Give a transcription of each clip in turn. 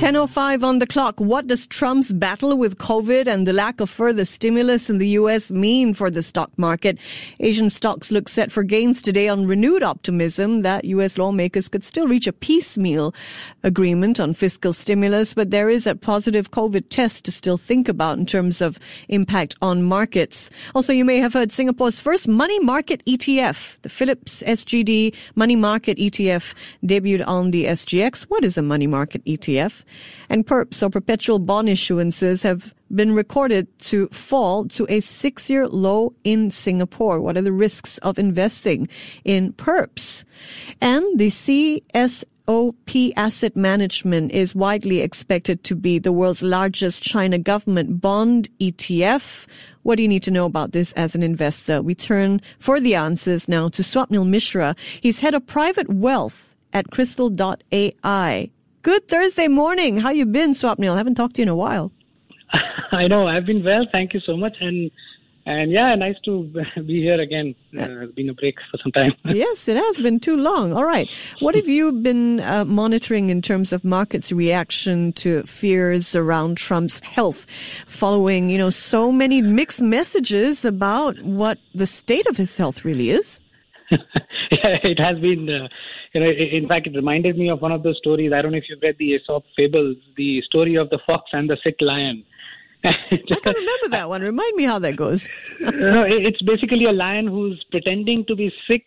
10.05 on the clock. What does Trump's battle with COVID and the lack of further stimulus in the U.S. mean for the stock market? Asian stocks look set for gains today on renewed optimism that U.S. lawmakers could still reach a piecemeal agreement on fiscal stimulus, but there is a positive COVID test to still think about in terms of impact on markets. Also, you may have heard Singapore's first money market ETF, the Phillips SGD Money Market ETF, debuted on the SGX. What is a money market ETF? And perps or perpetual bond issuances have been recorded to fall to a six year low in Singapore. What are the risks of investing in perps? And the CSOP Asset Management is widely expected to be the world's largest China government bond ETF. What do you need to know about this as an investor? We turn for the answers now to Swapnil Mishra. He's head of private wealth at Kristal.AI. Good Thursday morning. How you been, Swapnil? I haven't talked to you in a while. I know. I've been well. Thank you so much. And and yeah, nice to be here again. Uh, it's been a break for some time. yes, it has been too long. All right. What have you been uh, monitoring in terms of markets' reaction to fears around Trump's health following, you know, so many mixed messages about what the state of his health really is? yeah, it has been. Uh, you know, in fact, it reminded me of one of those stories. I don't know if you've read the Aesop fables, the story of the fox and the sick lion. I can remember that one. Remind me how that goes. no, it's basically a lion who's pretending to be sick,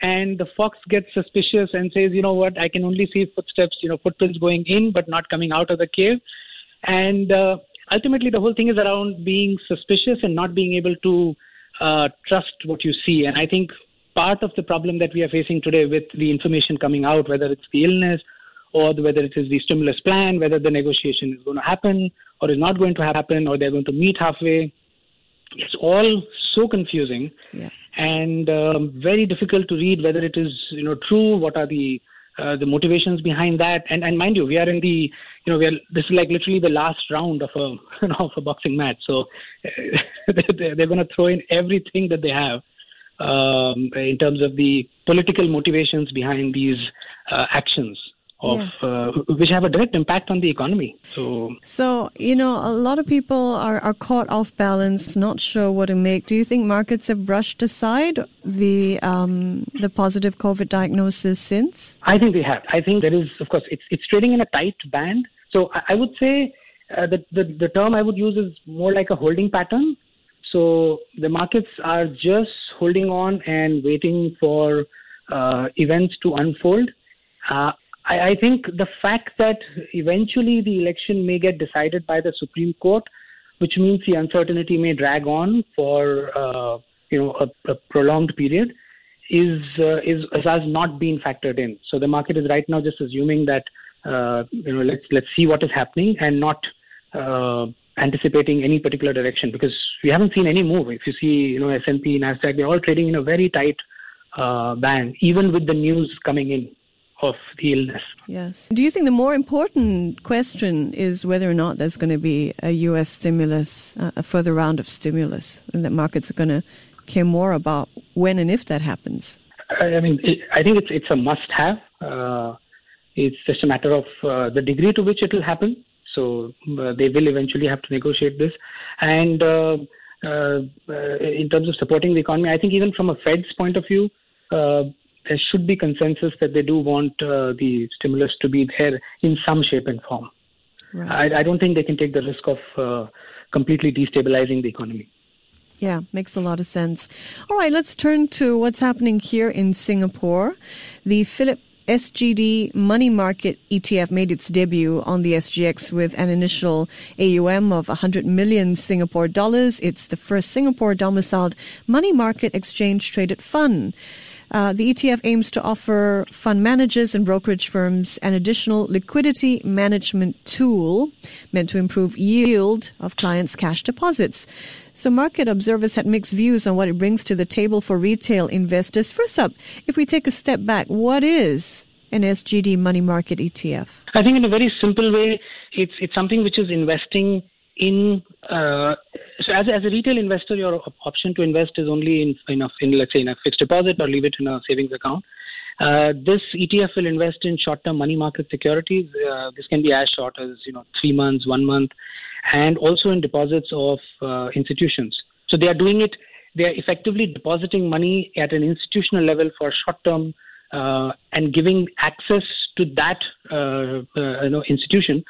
and the fox gets suspicious and says, "You know what? I can only see footsteps, you know, footprints going in, but not coming out of the cave." And uh, ultimately, the whole thing is around being suspicious and not being able to uh, trust what you see. And I think part of the problem that we are facing today with the information coming out, whether it's the illness or whether it is the stimulus plan, whether the negotiation is going to happen or is not going to happen, or they're going to meet halfway. It's all so confusing yeah. and um, very difficult to read whether it is you know true. What are the uh, the motivations behind that? And and mind you, we are in the you know we are this is like literally the last round of a you know, of a boxing match. So they're, they're going to throw in everything that they have um, in terms of the political motivations behind these uh, actions. Of, yeah. uh, which have a direct impact on the economy. So, so you know, a lot of people are, are caught off balance, not sure what to make. Do you think markets have brushed aside the um, the positive COVID diagnosis since? I think they have. I think there is, of course, it's it's trading in a tight band. So I, I would say uh, the, the the term I would use is more like a holding pattern. So the markets are just holding on and waiting for uh, events to unfold. Uh, I, I, think the fact that eventually the election may get decided by the Supreme Court, which means the uncertainty may drag on for uh, you know a, a, prolonged period, is uh, is has not been factored in. So the market is right now just assuming that uh, you know let's let's see what is happening and not uh, anticipating any particular direction because we haven't seen any move. If you see, you know, S&P, Nasdaq, they're all trading in a very tight uh, band, even with the news coming in of the illness. Yes. Do you think the more important question is whether or not there's going to be a U.S. stimulus, uh, a further round of stimulus, and that markets are going to care more about when and if that happens? I mean, it, I think it's it's a must-have. Uh, it's just a matter of uh, the degree to which it will happen. So uh, they will eventually have to negotiate this. And uh, uh, in terms of supporting the economy, I think even from a Fed's point of view, there should be consensus that they do want the stimulus to be there in some shape and form. Right. I, I, don't think they can take the risk of completely destabilizing the economy. Yeah, makes a lot of sense. All right, let's turn to what's happening here in Singapore. The Phillip SGD money market ETF made its debut on the SGX with an initial AUM of 100 million Singapore dollars. It's the first Singapore domiciled money market exchange traded fund. Uh, the ETF aims to offer fund managers and brokerage firms an additional liquidity management tool meant to improve yield of clients' cash deposits. So market observers had mixed views on what it brings to the table for retail investors. First up, if we take a step back, what is an SGD money market ETF? I think in a very simple way, it's it's something which is investing in. Uh, so as, as a retail investor, your option to invest is only in in, a, in let's say in a fixed deposit or leave it in a savings account. Uh, this ETF will invest in short-term money market securities. Uh, this can be as short as you know three months, one month, and also in deposits of uh, institutions. So they are doing it. They are effectively depositing money at an institutional level for short-term uh, and giving access to that uh, uh, you know institution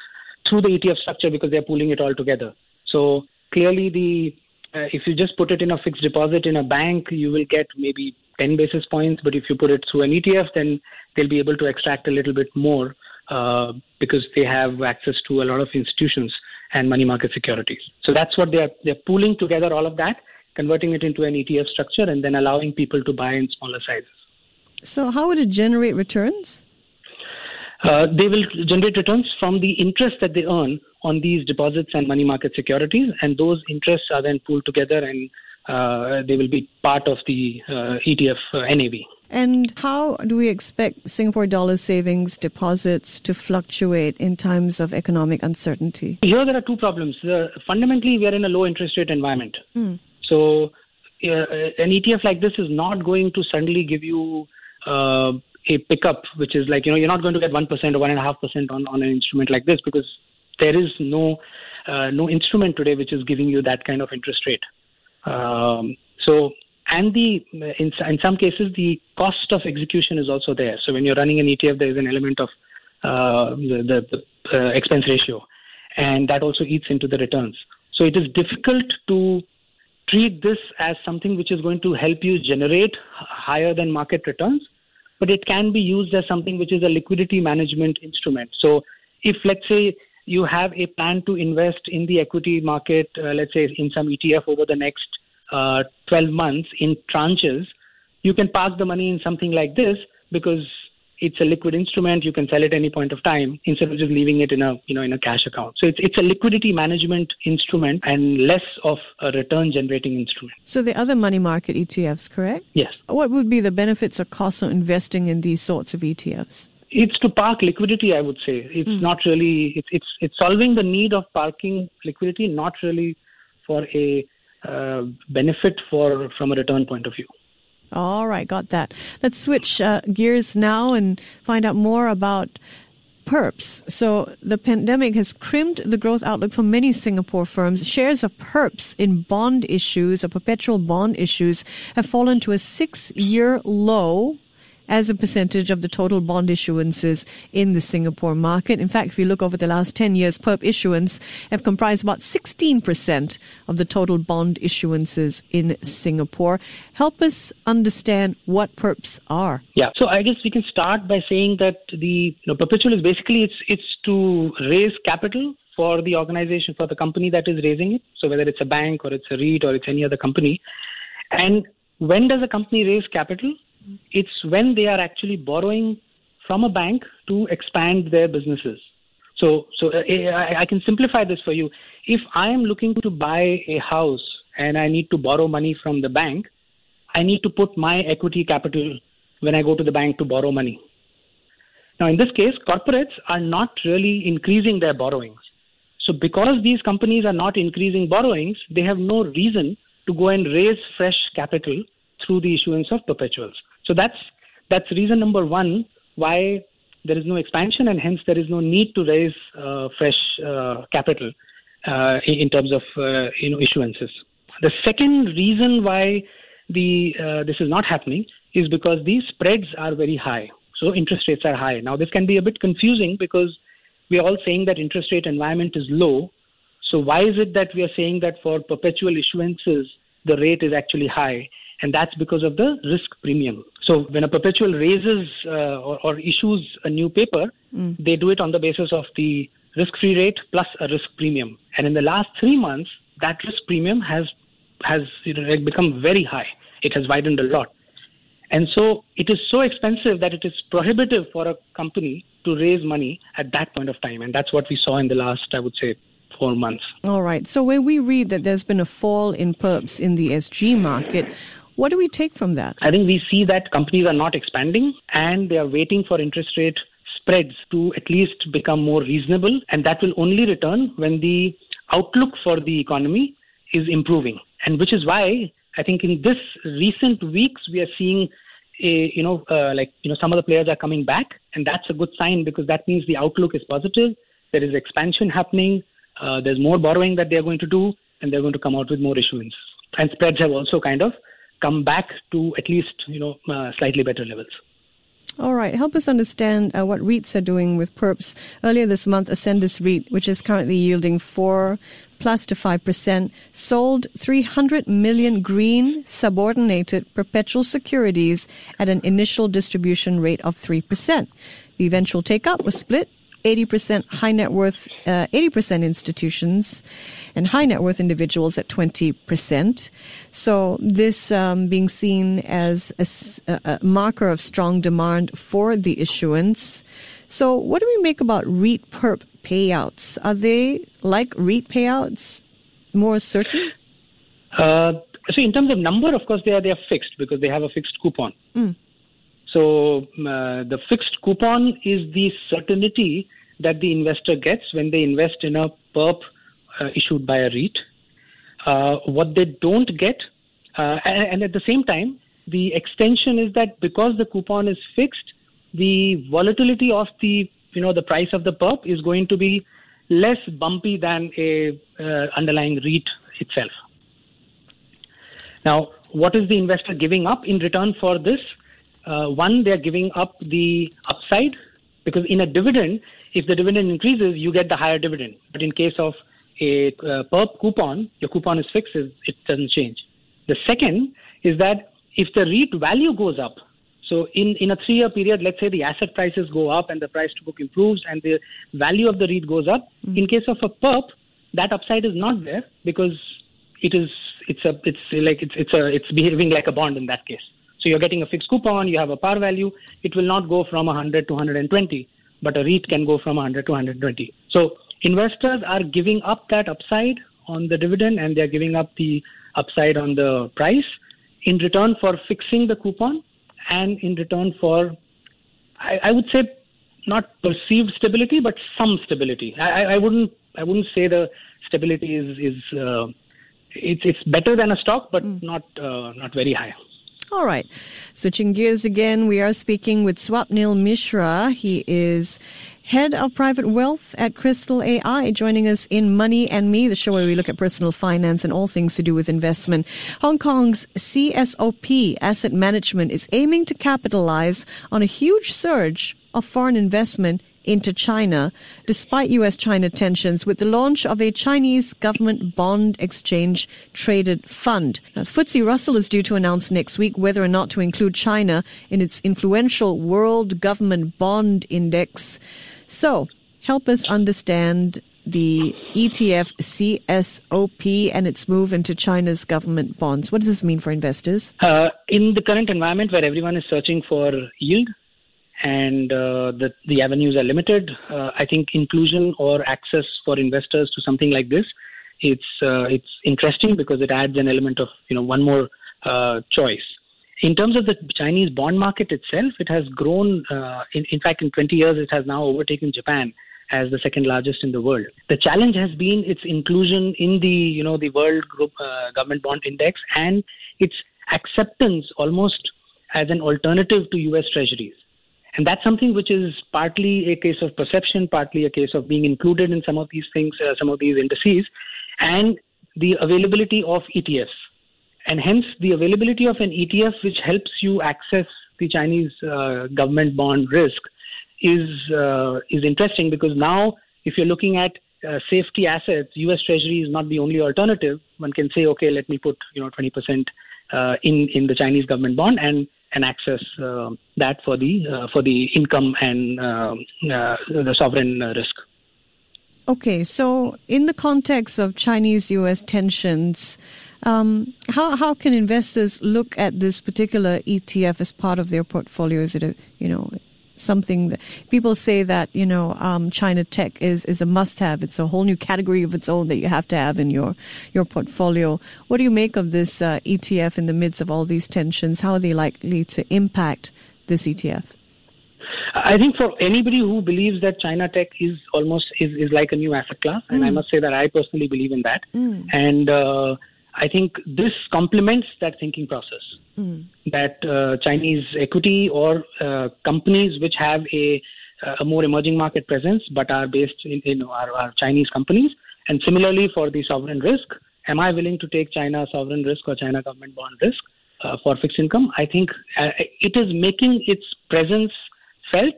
through the ETF structure because they are pooling it all together. So clearly, the if you just put it in a fixed deposit in a bank, you will get maybe 10 basis points. But if you put it through an ETF, then they'll be able to extract a little bit more uh, because they have access to a lot of institutions and money market securities. So that's what they're they're pooling together all of that, converting it into an ETF structure, and then allowing people to buy in smaller sizes. So how would it generate returns? Uh, they will generate returns from the interest that they earn on these deposits and money market securities, and those interests are then pooled together and uh, they will be part of the uh, ETF uh, NAV. And how do we expect Singapore dollar savings deposits to fluctuate in times of economic uncertainty? Here there are two problems. fundamentally, we are in a low interest rate environment. Mm. So uh, an ETF like this is not going to suddenly give you uh, a pickup, which is like, you know, you're not going to get 1% or 1.5% on, on an instrument like this because there is no uh, no instrument today which is giving you that kind of interest rate. Um, so, and the in, in some cases the cost of execution is also there. So when you're running an ETF, there is an element of uh, the, the, the uh, expense ratio, and that also eats into the returns. So it is difficult to treat this as something which is going to help you generate higher than market returns, but it can be used as something which is a liquidity management instrument. So if let's say you have a plan to invest in the equity market, uh, let's say in some ETF over the next uh, 12 months in tranches, you can park the money in something like this because it's a liquid instrument. You can sell it any point of time instead of just leaving it in a you know in a cash account. So it's it's a liquidity management instrument and less of a return generating instrument. So the other money market ETFs, correct? Yes. What would be the benefits or costs of investing in these sorts of ETFs? It's to park liquidity i would say it's mm. not really it's it's it's solving the need of parking liquidity not really for a uh, benefit for from a return point of view all right got that let's switch uh, gears now and find out more about perps. So the pandemic has crimped the growth outlook for many Singapore firms. Shares of perps in bond issues or perpetual bond issues have fallen to a six year low as a percentage of the total bond issuances in the Singapore market. In fact, if you look over the last 10 years, perp issuance have comprised about 16% of the total bond issuances in Singapore. Help us understand what perps are. Yeah, so I guess we can start by saying that the you know, perpetual is basically it's it's to raise capital for the organization for the company that is raising it. So whether it's a bank or it's a REIT or it's any other company, and when does a company raise capital? It's when they are actually borrowing from a bank to expand their businesses. So, so uh, I, I can simplify this for you. If I am looking to buy a house and I need to borrow money from the bank, I need to put my equity capital when I go to the bank to borrow money. Now, in this case, corporates are not really increasing their borrowings. So, because these companies are not increasing borrowings, they have no reason to go and raise fresh capital through the issuance of perpetuals. So that's that's reason number one why there is no expansion and hence there is no need to raise uh, fresh uh, capital uh, in terms of uh, you know issuances. The second reason why the uh, this is not happening is because these spreads are very high. So interest rates are high. Now this can be a bit confusing because we are all saying that interest rate environment is low. So why is it that we are saying that for perpetual issuances the rate is actually high? and that's because of the risk premium. So when a perpetual raises uh, or, or, issues a new paper, mm. they do it on the basis of the risk-free rate plus a risk premium. And in the last three months, that risk premium has has you know, become very high. It has widened a lot. And so it is so expensive that it is prohibitive for a company to raise money at that point of time. And that's what we saw in the last, I would say, four months. All right. So when we read that there's been a fall in perps in the SG market, What do we take from that? I think we see that companies are not expanding and they are waiting for interest rate spreads to at least become more reasonable. And that will only return when the outlook for the economy is improving. And which is why I think in this recent weeks we are seeing a, you know, uh, like, you know, some of the players are coming back. And that's a good sign because that means the outlook is positive. There is expansion happening. Uh, there's more borrowing that they're going to do and they're going to come out with more issuance. And spreads have also kind of come back to at least, you know, uh, slightly better levels. All right. Help us understand uh, what REITs are doing with perps. Earlier this month, Ascendas REIT, which is currently yielding 4 plus to 5%, sold 300 million green subordinated perpetual securities at an initial distribution rate of 3%. The eventual take up was split 80% high net worth, uh, 80% institutions and high net worth individuals at 20%. So this um, being seen as a, a, marker of strong demand for the issuance. So what do we make about REIT perp payouts? Are they like REIT payouts more certain? Uh, so in terms of number, of course, they are, they are fixed because they have a fixed coupon. Mm. So uh, the fixed coupon is the certainty that the investor gets when they invest in a perp uh, issued by a REIT. Uh, what they don't get, uh, and, and, at the same time, the extension is that because the coupon is fixed, the volatility of the you know the price of the perp is going to be less bumpy than a uh, underlying REIT itself. Now, what is the investor giving up in return for this? Uh, one, they're giving up the upside because in a dividend, if the dividend increases, you get the higher dividend. But in case of a uh, perp coupon, your coupon is fixed, it doesn't change. The second is that if the REIT value goes up, so in, in a three year period, let's say the asset prices go up and the price to book improves and the value of the REIT goes up. Mm-hmm. In case of a perp, that upside is not there because it is it's a it's like it's it's a it's behaving like a bond in that case. So you're getting a fixed coupon, you have a par value, it will not go from 100 to 120, but a REIT can go from 100 to 120. So investors are giving up that upside on the dividend and they're giving up the upside on the price in return for fixing the coupon and in return for, I, I would say, not perceived stability, but some stability. I, I wouldn't I wouldn't say the stability is is uh, it's it's better than a stock, but mm. not uh, not very high. All right. Switching gears again, we are speaking with Swapnil Mishra. He is head of private wealth at Kristal AI, joining us in Money and Me, the show where we look at personal finance and all things to do with investment. Hong Kong's CSOP Asset Management is aiming to capitalize on a huge surge of foreign investment into China, despite US China tensions, with the launch of a Chinese government bond exchange traded fund. Now, FTSE Russell is due to announce next week whether or not to include China in its influential World Government Bond Index. So, help us understand the ETF CSOP and its move into China's government bonds. What does this mean for investors? Uh, in the current environment where everyone is searching for yield, and uh, the the avenues are limited. Uh, I think inclusion or access for investors to something like this, it's uh, it's interesting because it adds an element of you know one more uh, choice. In terms of the Chinese bond market itself, it has grown. Uh, in, in fact, in 20 years, it has now overtaken Japan as the second largest in the world. The challenge has been its inclusion in the you know the World Group uh, Government Bond Index and its acceptance almost as an alternative to U.S. Treasuries. And that's something which is partly a case of perception, partly a case of being included in some of these things, uh, some of these indices, and the availability of ETFs. And hence, the availability of an ETF which helps you access the Chinese uh, government bond risk is uh, is interesting because now, if you're looking at uh, safety assets, U.S. Treasury is not the only alternative. One can say, okay, let me put you know 20% uh, in in the Chinese government bond, and and access uh, that for the uh, for the income and uh, the sovereign risk. Okay, so in the context of Chinese-U.S. tensions, um, how how can investors look at this particular ETF as part of their portfolio? Is it a you know something that people say that you know um, China tech is is a must have. It's a whole new category of its own that you have to have in your your portfolio. What do you make of this uh, ETF in the midst of all these tensions? How are they likely to impact this ETF? I think for anybody who believes that China tech is almost is, is like a new asset class, and I mm. must say that I personally believe in that. Mm. And uh, I think this complements that thinking process. Mm. That uh, Chinese equity or uh, companies which have a, a more emerging market presence but are based in, in our, our Chinese companies. And similarly for the sovereign risk, am I willing to take China sovereign risk or China government bond risk uh, for fixed income? I think uh, it is making its presence felt,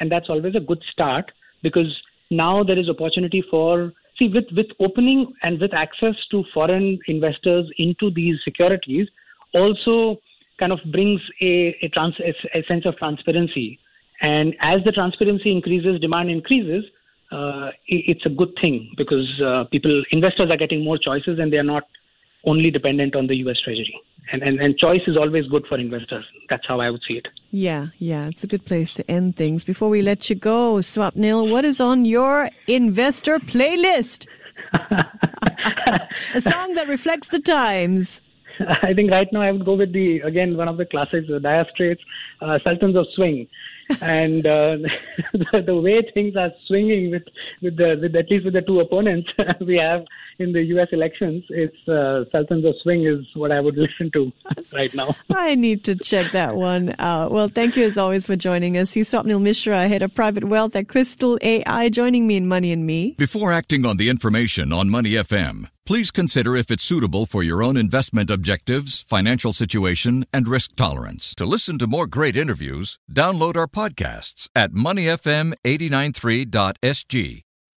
and that's always a good start because now there is opportunity for see with with opening and with access to foreign investors into these securities also kind of brings a a, trans, a, sense of transparency. And as the transparency increases demand increases uh, it, it's a good thing because uh, people investors are getting more choices and they are not only dependent on the US treasury and, and, and choice is always good for investors. That's how I would see it. Yeah, yeah, it's a good place to end things. Before we let you go, Swapnil, what is on your investor playlist? a song that reflects the times. I think right now I would go with the again one of the classics, the Dire Straits, uh, Sultans of Swing and uh, the, the, way things are swinging with with the with at least with the two opponents we have in the U.S. elections, it's uh, Sultans of Swing is what I would listen to right now. I need to check that one out. Well, thank you as always for joining us. He's Swapnil Mishra, head of private wealth at Kristal AI, joining me in Money and Me. Before acting on the information on Money FM. Please consider if it's suitable for your own investment objectives, financial situation, and risk tolerance. To listen to more great interviews, download our podcasts at moneyfm893.sg